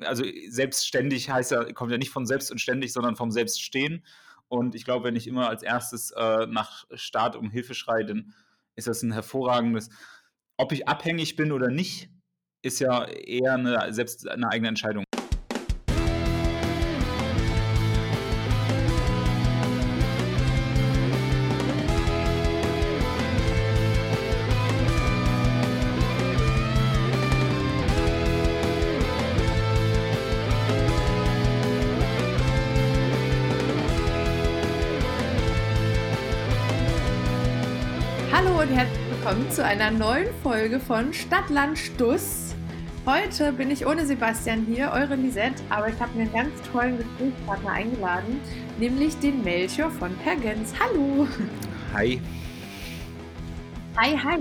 Also selbstständig heißt ja, kommt ja nicht von selbst und ständig, sondern vom Selbststehen. Und ich glaube, wenn ich immer als erstes äh, nach Staat um Hilfe schreie, dann ist das ein hervorragendes. Ob ich abhängig bin oder nicht, ist ja eher eine, selbst eine eigene Entscheidung. Zu einer neuen Folge von Stadtland Stuss. Heute bin ich ohne Sebastian hier, eure Lisette, aber ich habe mir einen ganz tollen Gesprächspartner eingeladen, nämlich den Melchior von Pergens. Hallo! Hi! Hi, hi!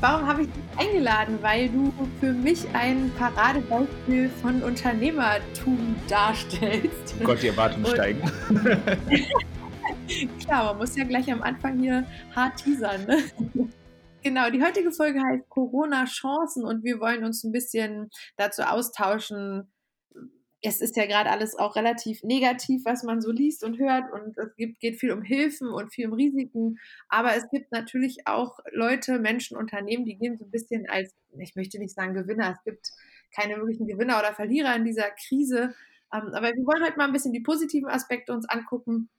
Warum habe ich dich eingeladen? Weil du für mich ein Paradebeispiel von Unternehmertum darstellst. Oh Gott, die Erwartungen steigen. Klar, man muss ja gleich am Anfang hier hart teasern. Ne? Genau, die heutige Folge heißt Corona-Chancen und wir wollen uns ein bisschen dazu austauschen. Es ist ja gerade alles auch relativ negativ, was man so liest und hört und es gibt, geht viel um Hilfen und viel um Risiken. Aber es gibt natürlich auch Leute, Menschen, Unternehmen, die gehen so ein bisschen als, ich möchte nicht sagen Gewinner, es gibt keine wirklichen Gewinner oder Verlierer in dieser Krise. Ähm, aber wir wollen heute mal ein bisschen die positiven Aspekte uns angucken.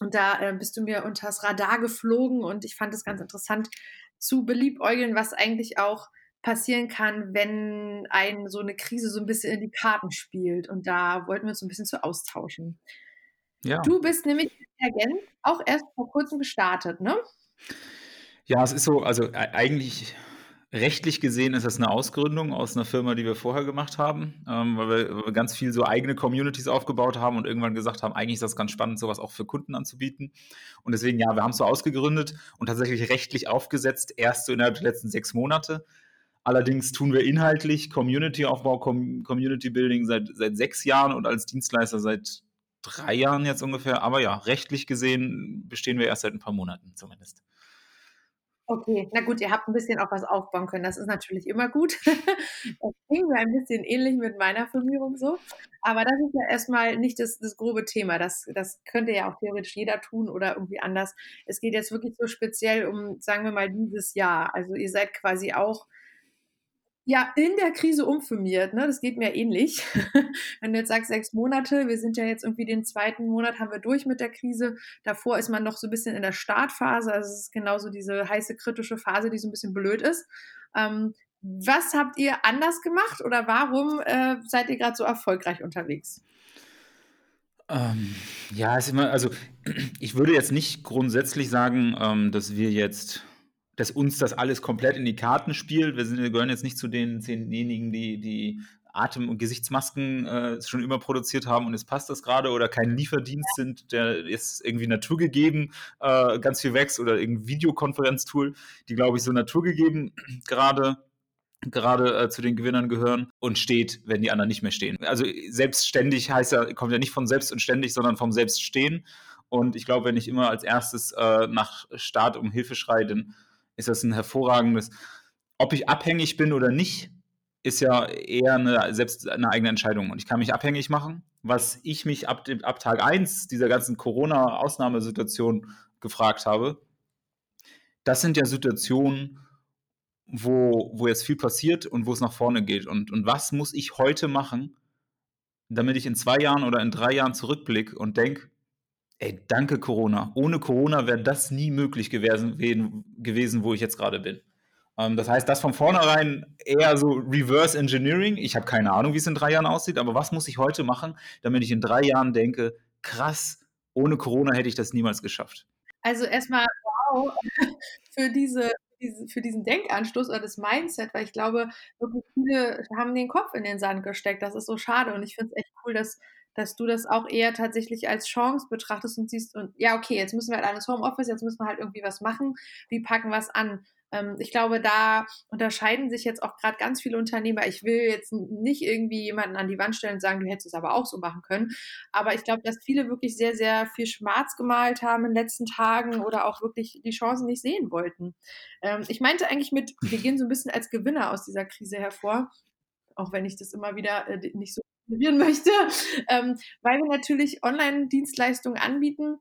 Und da äh, bist du mir unters Radar geflogen und ich fand es ganz interessant, zu beliebäugeln, was eigentlich auch passieren kann, wenn ein so eine Krise so ein bisschen in die Karten spielt. Und da wollten wir uns so ein bisschen zu austauschen. Ja. Du bist nämlich auch erst vor kurzem gestartet, ne? Ja, es ist so, also e-, eigentlich Rechtlich gesehen ist das eine Ausgründung aus einer Firma, die wir vorher gemacht haben, ähm, weil, wir, weil, wir, ganz viel so eigene Communities aufgebaut haben und irgendwann gesagt haben, eigentlich ist das ganz spannend, sowas auch für Kunden anzubieten. Und deswegen, ja, wir haben es so ausgegründet und tatsächlich rechtlich aufgesetzt, erst so innerhalb der letzten sechs Monate. Allerdings tun wir inhaltlich Community-Aufbau, Com Community-Building seit, seit sechs Jahren und als Dienstleister seit drei Jahren jetzt ungefähr. Aber ja, rechtlich gesehen bestehen wir erst seit ein paar Monaten zumindest. Okay, na gut, ihr habt ein bisschen auch was aufbauen können. Das ist natürlich immer gut. Das ging mir ein bisschen ähnlich mit meiner Firmierung so. Aber das ist ja erstmal nicht das, das grobe Thema. Das, das könnte ja auch theoretisch jeder tun oder irgendwie anders. Es geht jetzt wirklich so speziell um, sagen wir mal, dieses Jahr. Also ihr seid quasi auch ja, in der Krise umfirmiert, ne? Das geht mir ähnlich. Wenn du jetzt sagst, sechs Monate, wir sind ja jetzt irgendwie den zweiten Monat haben wir durch mit der Krise. Davor ist man noch so ein bisschen in der Startphase. Also es ist genauso diese heiße kritische Phase, die so ein bisschen blöd ist. Ähm, was habt ihr anders gemacht oder warum äh, seid ihr gerade so erfolgreich unterwegs? Ähm, ja, ist immer, also ich würde jetzt nicht grundsätzlich sagen, ähm, dass wir jetzt dass uns das alles komplett in die Karten spielt. Wir, sind, wir gehören jetzt nicht zu denjenigen, die, die Atem- und Gesichtsmasken äh, schon immer produziert haben und es passt das gerade oder kein Lieferdienst sind, der ist irgendwie naturgegeben äh, ganz viel wächst oder irgendein Videokonferenztool, die glaube ich so naturgegeben gerade gerade äh, zu den Gewinnern gehören und steht, wenn die anderen nicht mehr stehen. Also selbstständig heißt ja, kommt ja nicht von selbst und ständig, sondern vom Selbststehen. Und ich glaube, wenn ich immer als erstes äh, nach Staat um Hilfe schreie, dann ist das ein hervorragendes. Ob ich abhängig bin oder nicht, ist ja eher eine, selbst eine eigene Entscheidung. Und ich kann mich abhängig machen. Was ich mich ab, ab Tag 1 dieser ganzen Corona-Ausnahmesituation gefragt habe, das sind ja Situationen, wo, wo jetzt viel passiert und wo es nach vorne geht. Und, und was muss ich heute machen, damit ich in zwei Jahren oder in drei Jahren zurückblicke und denke, Ey, danke Corona. Ohne Corona wäre das nie möglich gewesen, gewesen, wo ich jetzt gerade bin. Ähm, das heißt, das von vornherein eher so Reverse Engineering. Ich habe keine Ahnung, wie es in drei Jahren aussieht, aber was muss ich heute machen, damit ich in drei Jahren denke, krass, ohne Corona hätte ich das niemals geschafft. Also erstmal wow für diese für diesen Denkanstoß oder das Mindset, weil ich glaube, wirklich viele haben den Kopf in den Sand gesteckt. Das ist so schade und ich finde es echt cool, dass dass du das auch eher tatsächlich als Chance betrachtest und siehst, und ja, okay, jetzt müssen wir halt alles Homeoffice, jetzt müssen wir halt irgendwie was machen, wie packen wir es an? Ähm, ich glaube, da unterscheiden sich jetzt auch gerade ganz viele Unternehmer. Ich will jetzt nicht irgendwie jemanden an die Wand stellen und sagen, du hättest es aber auch so machen können. Aber ich glaube, dass viele wirklich sehr, sehr viel Schwarz gemalt haben in den letzten Tagen oder auch wirklich die Chancen nicht sehen wollten. Ähm, ich meinte eigentlich mit, wir gehen so ein bisschen als Gewinner aus dieser Krise hervor, auch wenn ich das immer wieder äh, nicht so inspirieren möchte, ähm, weil wir natürlich Online-Dienstleistungen anbieten,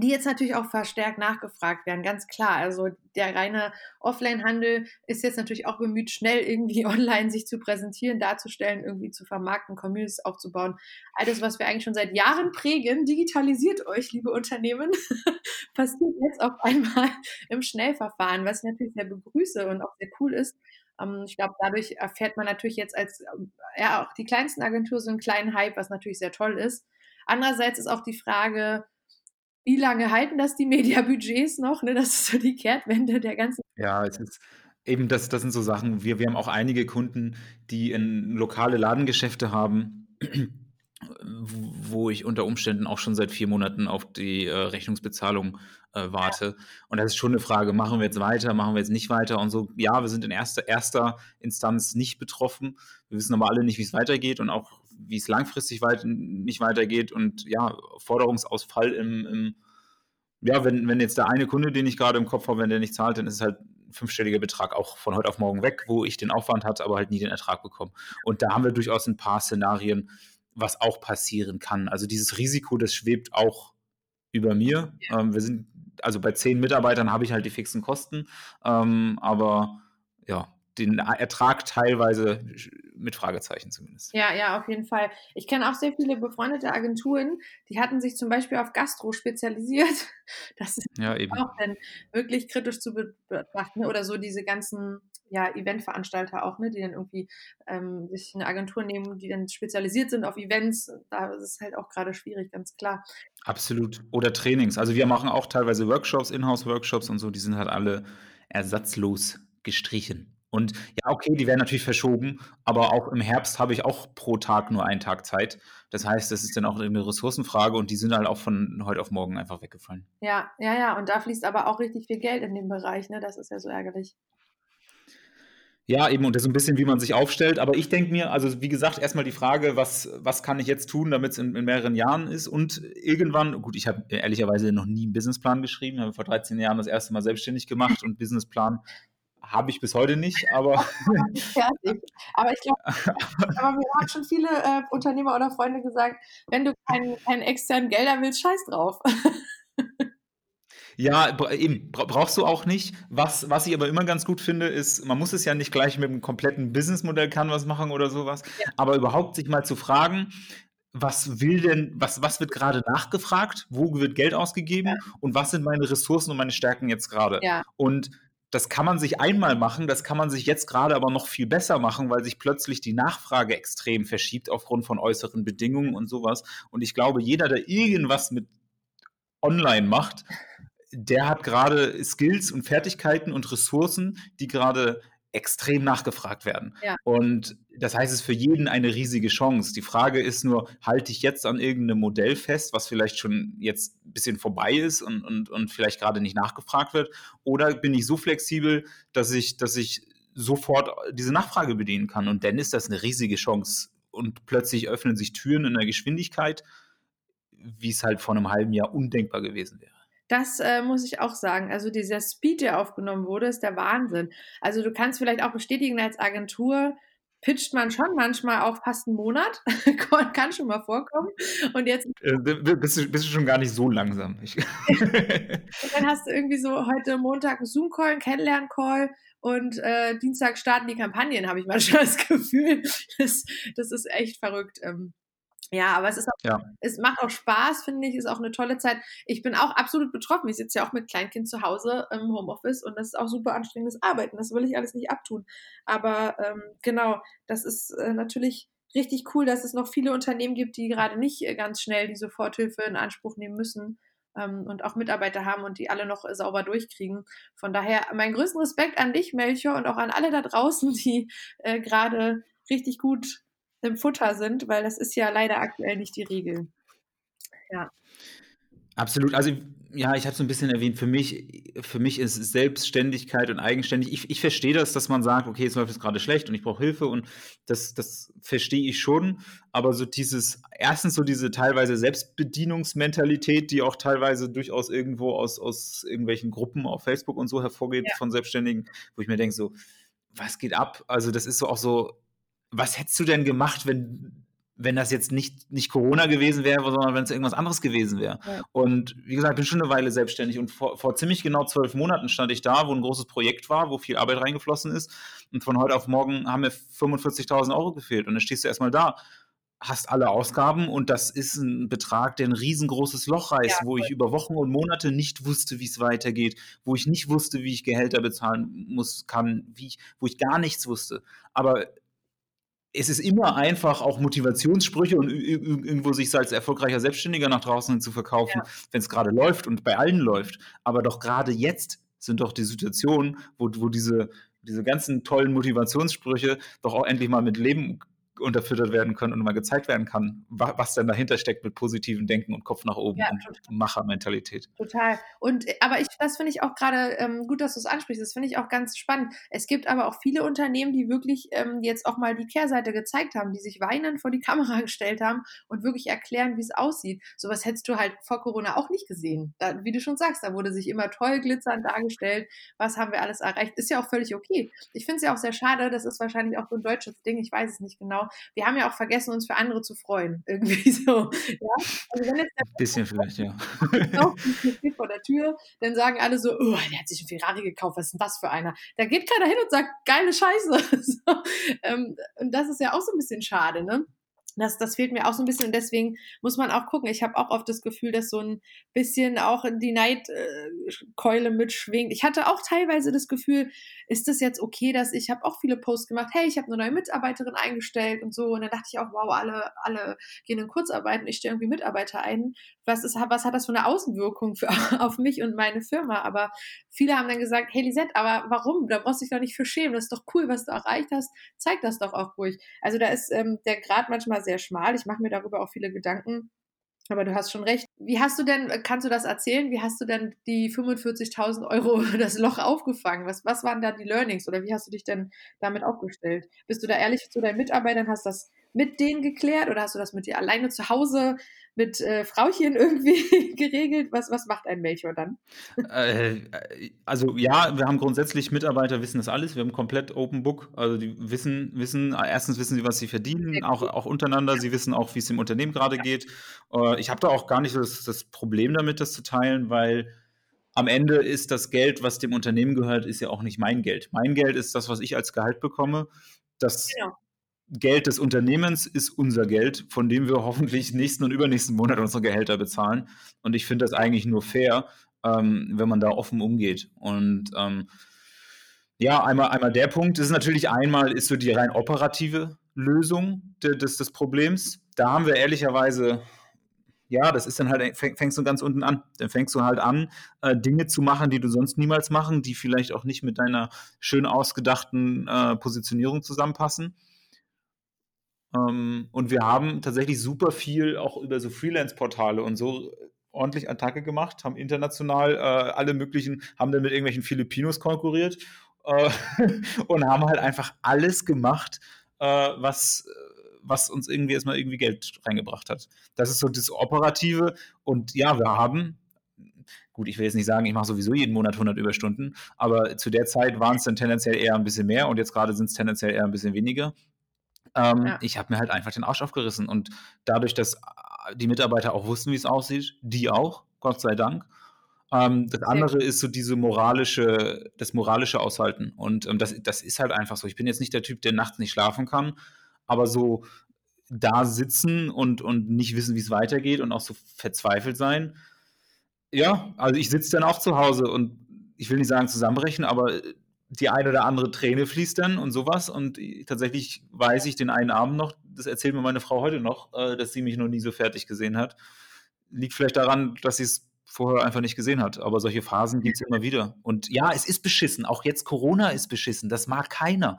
die jetzt natürlich auch verstärkt nachgefragt werden, ganz klar. Also der reine Offline-Handel ist jetzt natürlich auch bemüht, schnell irgendwie online sich zu präsentieren, darzustellen, irgendwie zu vermarkten, Communities aufzubauen. Alles, was wir eigentlich schon seit Jahren prägen, digitalisiert euch, liebe Unternehmen, passiert jetzt auf einmal im Schnellverfahren, was ich natürlich sehr begrüße und auch sehr cool ist. Ähm, ich glaube, dadurch erfährt man natürlich jetzt als, ja, auch die kleinsten Agenturen so einen kleinen Hype, was natürlich sehr toll ist. Andererseits ist auch die Frage, wie lange halten das die Mediabudgets noch? Ne? Das ist so die Kehrtwende der ganzen. Ja, es ist eben, das, das sind so Sachen. Wir, wir haben auch einige Kunden, die in lokale Ladengeschäfte haben, wo ich unter Umständen auch schon seit vier Monaten auf die äh, Rechnungsbezahlung äh, warte. Und das ist schon eine Frage, machen wir jetzt weiter, machen wir jetzt nicht weiter und so. Ja, wir sind in erster, erster Instanz nicht betroffen. Wir wissen aber alle nicht, wie es weitergeht und auch wie es langfristig weit, nicht weitergeht und ja, Forderungsausfall im, im ja, wenn, wenn jetzt der eine Kunde, den ich gerade im Kopf habe, wenn der nicht zahlt, dann ist es halt ein fünfstelliger Betrag auch von heute auf morgen weg, wo ich den Aufwand hatte, aber halt nie den Ertrag bekomme. Und da haben wir durchaus ein paar Szenarien, was auch passieren kann. Also dieses Risiko, das schwebt auch über mir. Ja. Ähm, wir sind, also bei zehn Mitarbeitern habe ich halt die fixen Kosten, ähm, aber ja, den Ertrag teilweise mit Fragezeichen zumindest. Ja, ja, auf jeden Fall. Ich kenne auch sehr viele befreundete Agenturen, die hatten sich zum Beispiel auf Gastro spezialisiert. Das ist ja, auch dann wirklich kritisch zu betrachten. Oder so diese ganzen ja, Eventveranstalter auch, ne, die dann irgendwie ähm, sich eine Agentur nehmen, die dann spezialisiert sind auf Events. Da ist es halt auch gerade schwierig, ganz klar. Absolut. Oder Trainings. Also wir machen auch teilweise Workshops, Inhouse-Workshops und so, die sind halt alle ersatzlos gestrichen. Und ja, okay, die werden natürlich verschoben, aber auch im Herbst habe ich auch pro Tag nur einen Tag Zeit. Das heißt, das ist dann auch eine Ressourcenfrage und die sind halt auch von heute auf morgen einfach weggefallen. Ja, ja, ja. Und da fließt aber auch richtig viel Geld in dem Bereich, ne? Das ist ja so ärgerlich. Ja, eben, und das ist ein bisschen, wie man sich aufstellt. Aber ich denke mir, also wie gesagt, erstmal die Frage, was, was kann ich jetzt tun, damit es in, in, mehreren Jahren ist? Und irgendwann, gut, ich habe ehrlicherweise noch nie einen Businessplan geschrieben, habe vor 13 Jahren das erste Mal selbstständig gemacht und Businessplan habe ich bis heute nicht, aber. Aber ich glaube, aber mir haben schon viele äh, Unternehmer oder Freunde gesagt, wenn du keinen kein externen Gelder willst, scheiß drauf. Ja, eben, brauchst du auch nicht. Was, was ich aber immer ganz gut finde, ist, man muss es ja nicht gleich mit einem kompletten Businessmodell Canvas machen oder sowas, ja. aber überhaupt sich mal zu fragen, was will denn, was, was wird gerade nachgefragt, wo wird Geld ausgegeben ja. und was sind meine Ressourcen und meine Stärken jetzt gerade? Ja. Und das kann man sich einmal machen, das kann man sich jetzt gerade aber noch viel besser machen, weil sich plötzlich die Nachfrage extrem verschiebt aufgrund von äußeren Bedingungen und sowas. Und ich glaube, jeder, der irgendwas mit online macht, der hat gerade Skills und Fertigkeiten und Ressourcen, die gerade extrem nachgefragt werden. Ja. Und das heißt, es ist für jeden eine riesige Chance. Die Frage ist nur, halte ich jetzt an irgendeinem Modell fest, was vielleicht schon jetzt ein bisschen vorbei ist und, und, und vielleicht gerade nicht nachgefragt wird? Oder bin ich so flexibel, dass ich, dass ich sofort diese Nachfrage bedienen kann? Und dann ist das eine riesige Chance. Und plötzlich öffnen sich Türen in der Geschwindigkeit, wie es halt vor einem halben Jahr undenkbar gewesen wäre. Das äh, muss ich auch sagen. Also dieser Speed, der aufgenommen wurde, ist der Wahnsinn. Also du kannst vielleicht auch bestätigen, als Agentur pitcht man schon manchmal auch fast einen Monat. Kann schon mal vorkommen. Und jetzt. Äh, bist, du, bist du schon gar nicht so langsam. und dann hast du irgendwie so heute Montag einen Zoom-Call, einen Kennenlern-Call und äh, Dienstag starten die Kampagnen, habe ich manchmal das Gefühl. Das, das ist echt verrückt. Ähm, ja, aber es ist auch, ja. es macht auch Spaß, finde ich, ist auch eine tolle Zeit. Ich bin auch absolut betroffen. Ich sitze ja auch mit Kleinkind zu Hause im Homeoffice und das ist auch super anstrengendes Arbeiten. Das will ich alles nicht abtun. Aber ähm, genau, das ist äh, natürlich richtig cool, dass es noch viele Unternehmen gibt, die gerade nicht äh, ganz schnell die Soforthilfe in Anspruch nehmen müssen ähm, und auch Mitarbeiter haben und die alle noch äh, sauber durchkriegen. Von daher meinen größten Respekt an dich, Melchior, und auch an alle da draußen, die äh, gerade richtig gut im Futter sind, weil das ist ja leider aktuell nicht die Regel. Ja. Absolut. Also ja, ich habe es ein bisschen erwähnt, für mich, für mich ist Selbstständigkeit und Eigenständig. Ich, ich verstehe das, dass man sagt, okay, es läuft jetzt gerade schlecht und ich brauche Hilfe und das, das verstehe ich schon. Aber so dieses, erstens so diese teilweise Selbstbedienungsmentalität, die auch teilweise durchaus irgendwo aus, aus irgendwelchen Gruppen auf Facebook und so hervorgeht ja. von Selbstständigen, wo ich mir denke, so, was geht ab? Also, das ist so auch so, was hättest du denn gemacht, wenn, wenn das jetzt nicht, nicht Corona gewesen wäre, sondern wenn es irgendwas anderes gewesen wäre. Ja. Und wie gesagt, bin schon eine Weile selbstständig und vor, vor ziemlich genau zwölf Monaten stand ich da, wo ein großes Projekt war, wo viel Arbeit reingeflossen ist. Und von heute auf morgen haben mir 45.000 Euro gefehlt. Und dann stehst du erstmal da, hast alle Ausgaben und das ist ein Betrag, der ein riesengroßes Loch reißt, ja, wo ich über Wochen und Monate nicht wusste, wie es weitergeht, wo ich nicht wusste, wie ich Gehälter bezahlen muss, kann, wie ich, wo ich gar nichts wusste. Aber es ist immer einfach, auch Motivationssprüche und irgendwo sich als erfolgreicher Selbstständiger nach draußen hin zu verkaufen, ja. wenn es gerade läuft und bei allen läuft. Aber doch gerade jetzt sind doch die Situationen, wo, wo diese, diese ganzen tollen Motivationssprüche doch auch endlich mal mit Leben unterfüttert werden können und mal gezeigt werden kann, was denn dahinter steckt mit positivem Denken und Kopf nach oben ja, und Machermentalität. Total. Und äh, aber ich, das finde ich auch gerade ähm, gut, dass du es ansprichst. Das finde ich auch ganz spannend. Es gibt aber auch viele Unternehmen, die wirklich ähm, jetzt auch mal die Kehrseite gezeigt haben, die sich weinend vor die Kamera gestellt haben und wirklich erklären, wie es aussieht. Sowas hättest du halt vor Corona auch nicht gesehen. Da, wie du schon sagst, da wurde sich immer toll glitzernd dargestellt. Was haben wir alles erreicht? Ist ja auch völlig okay. Ich finde es ja auch sehr schade. Das ist wahrscheinlich auch so ein deutsches Ding. Ich weiß es nicht genau wir haben ja auch vergessen, uns für andere zu freuen. Irgendwie so. Ja? Also der bisschen vielleicht, ja. steht vor der Tür, dann sagen alle so, oh, der hat sich einen Ferrari gekauft, was ist denn das für einer? Da geht keiner hin und sagt, geile Scheiße. So. Ähm, und das ist ja auch so ein bisschen schade, ne? Das, das fehlt mir auch so ein bisschen und deswegen muss man auch gucken. Ich habe auch oft das Gefühl, dass so ein bisschen auch die Neidkeule mitschwingt. Ich hatte auch teilweise das Gefühl, ist das jetzt okay, dass ich habe auch viele Posts gemacht, hey, ich habe eine neue Mitarbeiterin eingestellt und so. Und dann dachte ich auch, wow, alle, alle gehen in Kurzarbeit und ich stelle irgendwie Mitarbeiter ein. Was, ist, was hat das für eine Außenwirkung für, auf mich und meine Firma? Aber viele haben dann gesagt, hey Lisette, aber warum? Da brauchst du dich doch nicht für schämen. Das ist doch cool, was du erreicht hast. Zeig das doch auch ruhig. Also da ist ähm, der Grad manchmal sehr schmal. Ich mache mir darüber auch viele Gedanken. Aber du hast schon recht. Wie hast du denn, kannst du das erzählen? Wie hast du denn die 45.000 Euro, das Loch aufgefangen? Was, was waren da die Learnings oder wie hast du dich denn damit aufgestellt? Bist du da ehrlich zu deinen Mitarbeitern? Hast das mit denen geklärt oder hast du das mit dir alleine zu Hause mit äh, Frauchen irgendwie geregelt? Was, was macht ein Melchior dann? Äh, also ja, wir haben grundsätzlich Mitarbeiter wissen das alles. Wir haben komplett Open Book. Also die wissen, wissen, erstens wissen sie, was sie verdienen, auch, auch untereinander. Sie wissen auch, wie es im Unternehmen gerade geht. Äh, ich habe da auch gar nicht das, das Problem damit, das zu teilen, weil am Ende ist das Geld, was dem Unternehmen gehört, ist ja auch nicht mein Geld. Mein Geld ist das, was ich als Gehalt bekomme. Das genau. Geld des Unternehmens ist unser Geld, von dem wir hoffentlich nächsten und übernächsten Monat unsere Gehälter bezahlen. Und ich finde das eigentlich nur fair, ähm, wenn man da offen umgeht. Und ähm, ja, einmal, einmal der Punkt ist natürlich einmal ist so die rein operative Lösung des, des Problems. Da haben wir ehrlicherweise ja, das ist dann halt, fängst du ganz unten an. Dann fängst du halt an, äh, Dinge zu machen, die du sonst niemals machen, die vielleicht auch nicht mit deiner schön ausgedachten äh, Positionierung zusammenpassen. Ähm, und wir haben tatsächlich super viel auch über so Freelance-Portale und so ordentlich Attacke gemacht, haben international äh, alle möglichen, haben dann mit irgendwelchen Filipinos konkurriert äh, und haben halt einfach alles gemacht, äh, was, was uns irgendwie erstmal irgendwie Geld reingebracht hat. Das ist so das Operative und ja, wir haben gut, ich will jetzt nicht sagen, ich mache sowieso jeden Monat 100 Überstunden, aber zu der Zeit waren es dann tendenziell eher ein bisschen mehr und jetzt gerade sind es tendenziell eher ein bisschen weniger. Ähm, ja. Ich habe mir halt einfach den Arsch aufgerissen. Und dadurch, dass äh, die Mitarbeiter auch wussten, wie es aussieht, die auch, Gott sei Dank. Ähm, das andere ist so diese moralische, das moralische Aushalten. Und ähm, das, das ist halt einfach so. Ich bin jetzt nicht der Typ, der nachts nicht schlafen kann, aber so da sitzen und, und nicht wissen, wie es weitergeht und auch so verzweifelt sein. Ja, also ich sitze dann auch zu Hause und ich will nicht sagen zusammenbrechen, aber die eine oder andere Träne fließt dann und sowas. Und tatsächlich weiß ich den einen Abend noch, das erzählt mir meine Frau heute noch, äh, dass sie mich noch nie so fertig gesehen hat. Liegt vielleicht daran, dass sie es vorher einfach nicht gesehen hat. Aber solche Phasen gibt es immer wieder. Und ja, es ist beschissen. Auch jetzt Corona ist beschissen. Das mag keiner.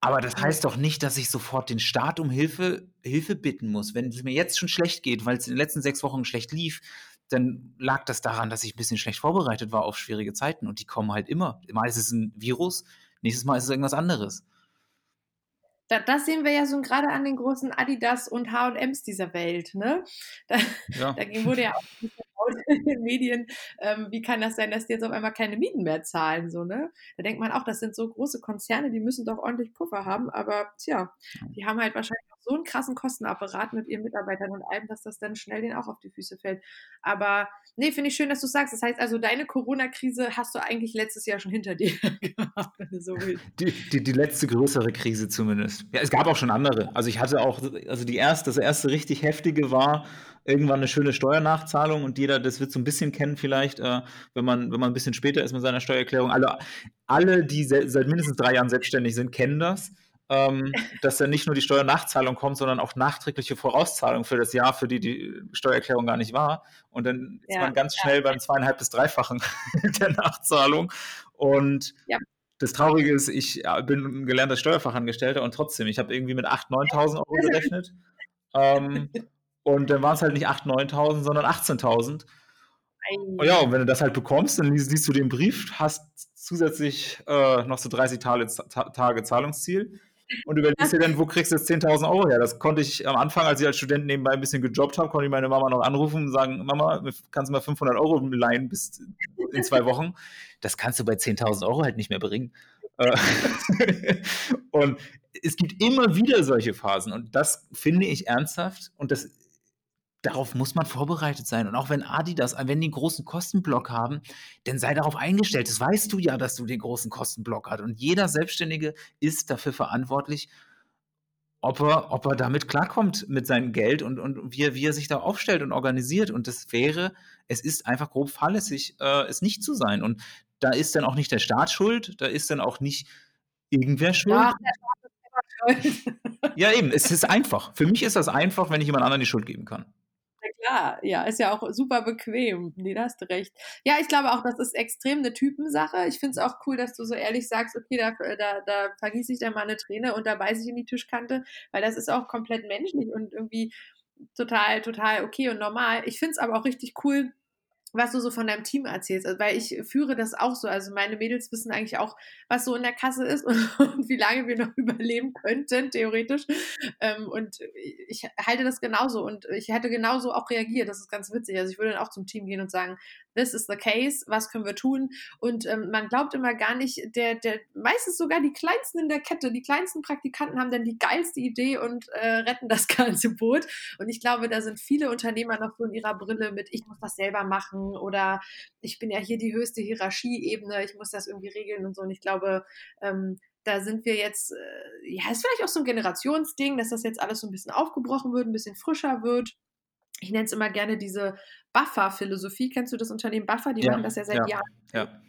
Aber das heißt doch nicht, dass ich sofort den Staat um Hilfe, Hilfe bitten muss. Wenn es mir jetzt schon schlecht geht, weil es in den letzten sechs Wochen schlecht lief, dann lag das daran, dass ich ein bisschen schlecht vorbereitet war auf schwierige Zeiten und die kommen halt immer. Mal ist es ein Virus, nächstes Mal ist es irgendwas anderes. Da, das sehen wir ja so gerade an den großen Adidas und H&Ms dieser Welt. Ne? Da, ja. da wurde ja auch in den Medien, ähm, wie kann das sein, dass die jetzt auf einmal keine Mieten mehr zahlen? So, ne? Da denkt man auch, das sind so große Konzerne, die müssen doch ordentlich Puffer haben, aber tja, die haben halt wahrscheinlich so einen krassen Kostenapparat mit ihren Mitarbeitern und allem, dass das dann schnell denen auch auf die Füße fällt. Aber nee, finde ich schön, dass du sagst. Das heißt also, deine Corona-Krise hast du eigentlich letztes Jahr schon hinter dir gehabt, wenn du so willst. Die, die, die letzte größere Krise zumindest. Ja, es gab auch schon andere. Also ich hatte auch, also die erste, das erste richtig heftige war irgendwann eine schöne Steuernachzahlung und jeder, das wird so ein bisschen kennen vielleicht, äh, wenn man, wenn man ein bisschen später ist mit seiner Steuererklärung. Alle, alle die seit mindestens drei Jahren selbstständig sind, kennen das ähm, dass dann nicht nur die Steuernachzahlung kommt, sondern auch nachträgliche Vorauszahlung für das Jahr, für die die Steuererklärung gar nicht war. Und dann ist ja, man ganz schnell ja. beim zweieinhalb bis dreifachen der Nachzahlung. Und ja. das Traurige ist, ich bin ein gelernter Steuerfachangestellter und trotzdem, ich habe irgendwie mit 8.000, 9.000 Euro gerechnet. ähm, und dann waren es halt nicht 8.000, 9.000, sondern 18.000. Oh ja, und wenn du das halt bekommst, dann liest, du den Brief, hast zusätzlich äh, noch so 30 Tage, Tage Zahlungsziel und überlegst dir dann, wo kriegst du jetzt 10.000 Euro her? Das konnte ich am Anfang, als ich als Student nebenbei ein bisschen gejobbt habe, konnte ich meine Mama noch anrufen und sagen, Mama, kannst du mal 500 Euro leihen bis in zwei Wochen? Das kannst du bei 10.000 Euro halt nicht mehr bringen. Äh, und es gibt immer wieder solche Phasen und das finde ich ernsthaft und das darauf muss man vorbereitet sein. Und auch wenn Adidas, wenn die einen großen Kostenblock haben, dann sei darauf eingestellt. Das weißt du ja, dass du den großen Kostenblock hast. Und jeder Selbstständige ist dafür verantwortlich, ob er, ob er damit klarkommt mit seinem Geld und, und wie, er, wie er sich da aufstellt und organisiert. Und das wäre, es ist einfach grob fahrlässig, äh, es nicht zu sein. Und da ist dann auch nicht der Staat schuld, da ist dann auch nicht irgendwer schuld. Ja, der Staat ist immer schuld. ja, eben, es ist einfach. Für mich ist das einfach, wenn ich jemand anderen die Schuld geben kann klar, ja, ist ja auch super bequem. Nee, da hast du recht. Ja, ich glaube auch, das ist extrem eine Typensache. Ich finde es auch cool, dass du so ehrlich sagst, okay, da, da, da vergieße ich dann mal eine Träne und da beiße ich in die Tischkante, weil das ist auch komplett menschlich und irgendwie total, total okay und normal. Ich finde es aber auch richtig cool, was du so von deinem Team erzählst, also, weil ich führe das auch so. Also meine Mädels wissen eigentlich auch, was so in der Kasse ist und, wie lange wir noch überleben könnten, theoretisch. Ähm, und ich halte das genauso und ich hätte genauso auch reagiert. Das ist ganz witzig. Also ich würde dann auch zum Team gehen und sagen, this is the case, was können wir tun? Und ähm, man glaubt immer gar nicht, der, der, meistens sogar die Kleinsten in der Kette, die kleinsten Praktikanten haben dann die geilste Idee und äh, retten das ganze Boot. Und ich glaube, da sind viele Unternehmer noch so in ihrer Brille mit, ich muss das selber machen oder ich bin ja hier die höchste Hierarchieebene, ich muss das irgendwie regeln und so. Und ich glaube, ähm, da sind wir jetzt, äh, ja, ist vielleicht auch so ein Generationsding, dass das jetzt alles so ein bisschen aufgebrochen wird, ein bisschen frischer wird ich nenne es immer gerne diese Buffer-Philosophie. Kennst du das Unternehmen Buffer? Die ja, machen das ja seit ja, Jahren. Ja.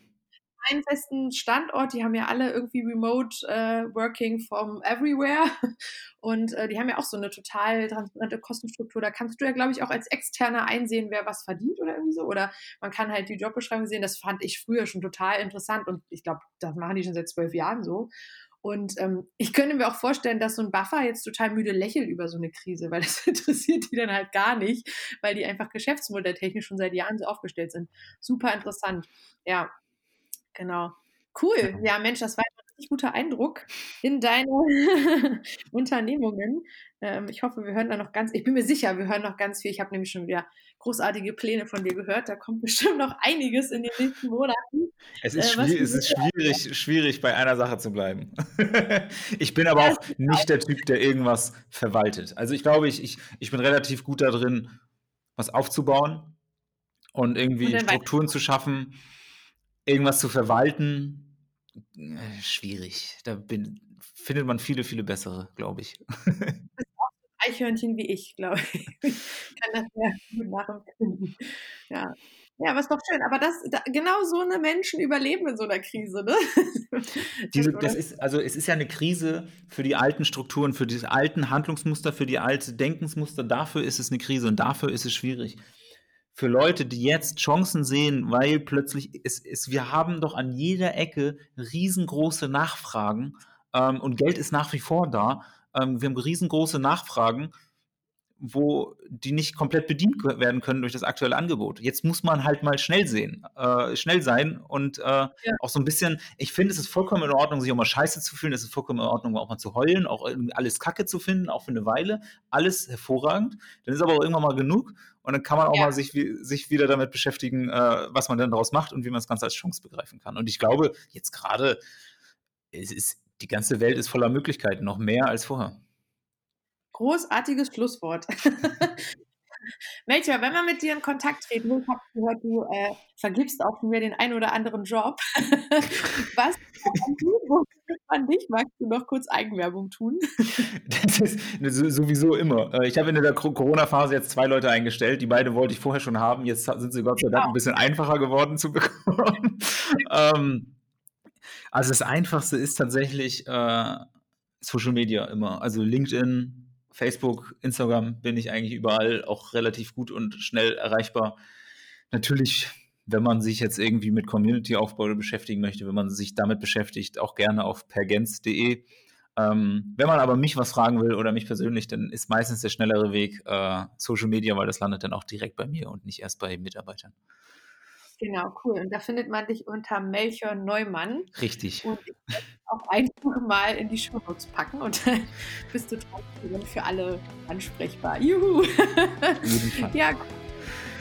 Einen festen Standort, die haben ja alle irgendwie Remote äh, Working from everywhere. Und äh, die haben ja auch so eine total transparente Kostenstruktur. Da kannst du ja, glaube ich, auch als Externer einsehen, wer was verdient oder irgendwie so. Oder man kann halt die Jobbeschreibung sehen. Das fand ich früher schon total interessant. Und ich glaube, das machen die schon seit zwölf Jahren so. Und ähm, ich könnte mir auch vorstellen, dass so ein Buffer jetzt total müde lächelt über so eine Krise, weil das interessiert die dann halt gar nicht, weil die einfach geschäftsmodelltechnisch schon seit Jahren so aufgestellt sind. Super interessant. Ja, genau. Cool. Ja, Mensch, das war richtig guter Eindruck in deine Unternehmungen. Ähm, ich hoffe, wir hören da noch ganz, ich bin mir sicher, wir hören noch ganz viel. Ich habe nämlich schon wieder großartige Pläne von dir gehört. Da kommt bestimmt noch einiges in den nächsten Monaten. Es ist, äh, es ist schwierig, schwierig, bei einer Sache zu bleiben. ich bin aber auch nicht der Typ, der irgendwas verwaltet. Also ich glaube, ich, ich, ich bin relativ gut darin, was aufzubauen und irgendwie und Strukturen zu schaffen, irgendwas zu verwalten. Äh, schwierig. Da bin, findet man viele, viele bessere, glaube ich. Eichhörnchen wie ich, glaube ich. kann das sehr gut nachempfinden. Ja. Ja, was doch schön. Aber das, da, genau so eine Menschen überleben in so einer Krise, ne? Diese, das ist, also es ist ja eine Krise für die alten Strukturen, für die alten Handlungsmuster, für die alte Denkensmuster. Dafür ist es eine Krise und dafür ist es schwierig. Für Leute, die jetzt Chancen sehen, weil plötzlich ist, ist wir haben doch an jeder Ecke riesengroße Nachfragen ähm, und Geld ist nach wie vor da. Ähm, wir haben riesengroße Nachfragen, wo die nicht komplett bedient werden können durch das aktuelle Angebot. Jetzt muss man halt mal schnell sehen, äh, schnell sein und äh, ja. auch so ein bisschen, ich finde, es ist vollkommen in Ordnung, sich auch mal scheiße zu fühlen, es ist vollkommen in Ordnung, auch mal zu heulen, auch alles Kacke zu finden, auch für eine Weile, alles hervorragend. Dann ist aber auch irgendwann mal genug und dann kann man auch ja. mal sich, sich wieder damit beschäftigen, äh, was man dann daraus macht und wie man das Ganze als Chance begreifen kann. Und ich glaube, jetzt gerade, es ist die ganze Welt ist voller Möglichkeiten, noch mehr als vorher. Großartiges Schlusswort. Melchior, wenn man mit dir in Kontakt treten will, ich habe gehört, du äh, vergibst auch mir den einen oder anderen Job. Was an dich magst du noch kurz Eigenwerbung tun? Das ist sowieso immer. Äh, ich habe in der Corona-Phase jetzt zwei Leute eingestellt. Die beiden wollte ich vorher schon haben. Jetzt sind sie Gott sei Dank ein bisschen einfacher geworden zu bekommen. ähm, also das Einfachste ist tatsächlich äh, Social Media immer. Also LinkedIn, Facebook, Instagram bin ich eigentlich überall auch relativ gut und schnell erreichbar. Natürlich, wenn man sich jetzt irgendwie mit Community-Aufbau beschäftigen möchte, wenn man sich damit beschäftigt, auch gerne auf pergens.de. Ähm, wenn man aber mich was fragen will oder mich persönlich, dann ist meistens der schnellere Weg äh, Social Media, weil das landet dann auch direkt bei mir und nicht erst bei Mitarbeitern. Genau, cool. Und da findet man dich unter Melchior Neumann. Richtig. Und ich werde auch einfach mal in die Shownotes packen und dann bist du trotzdem für alle ansprechbar. Juhu! ja,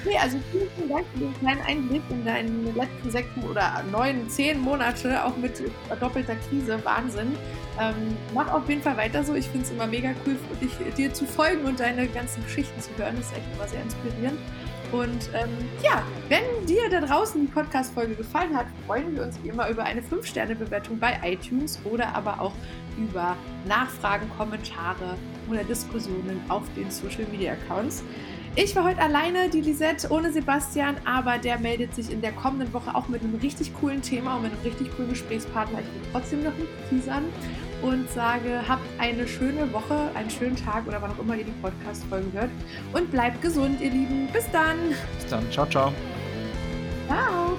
Okay, also vielen, vielen Dank für den kleinen Einblick in deine letzten sechs oder neun, zehn Monate, auch mit doppelter Krise. Wahnsinn. Ähm, mach auf jeden Fall weiter so. Ich finde es immer mega cool, dich, dir zu folgen und deine ganzen Geschichten zu hören. Das ist echt immer sehr inspirierend. Und ähm, ja, wenn dir da draußen die Podcast-Folge gefallen hat, freuen wir uns wie immer über eine 5-Sterne-Bewertung bei iTunes oder aber auch über Nachfragen, Kommentare oder Diskussionen auf den Social-Media-Accounts. Ich war heute alleine, die Lisette, ohne Sebastian, aber der meldet sich in der kommenden Woche auch mit einem richtig coolen Thema und mit einem richtig coolen Gesprächspartner. Ich will trotzdem noch nicht teasern und sage, habt eine schöne Woche, einen schönen Tag oder wann auch immer ihr die Podcast-Folge hört. Und bleibt gesund, ihr Lieben. Bis dann. Bis dann. Ciao, ciao. Ciao.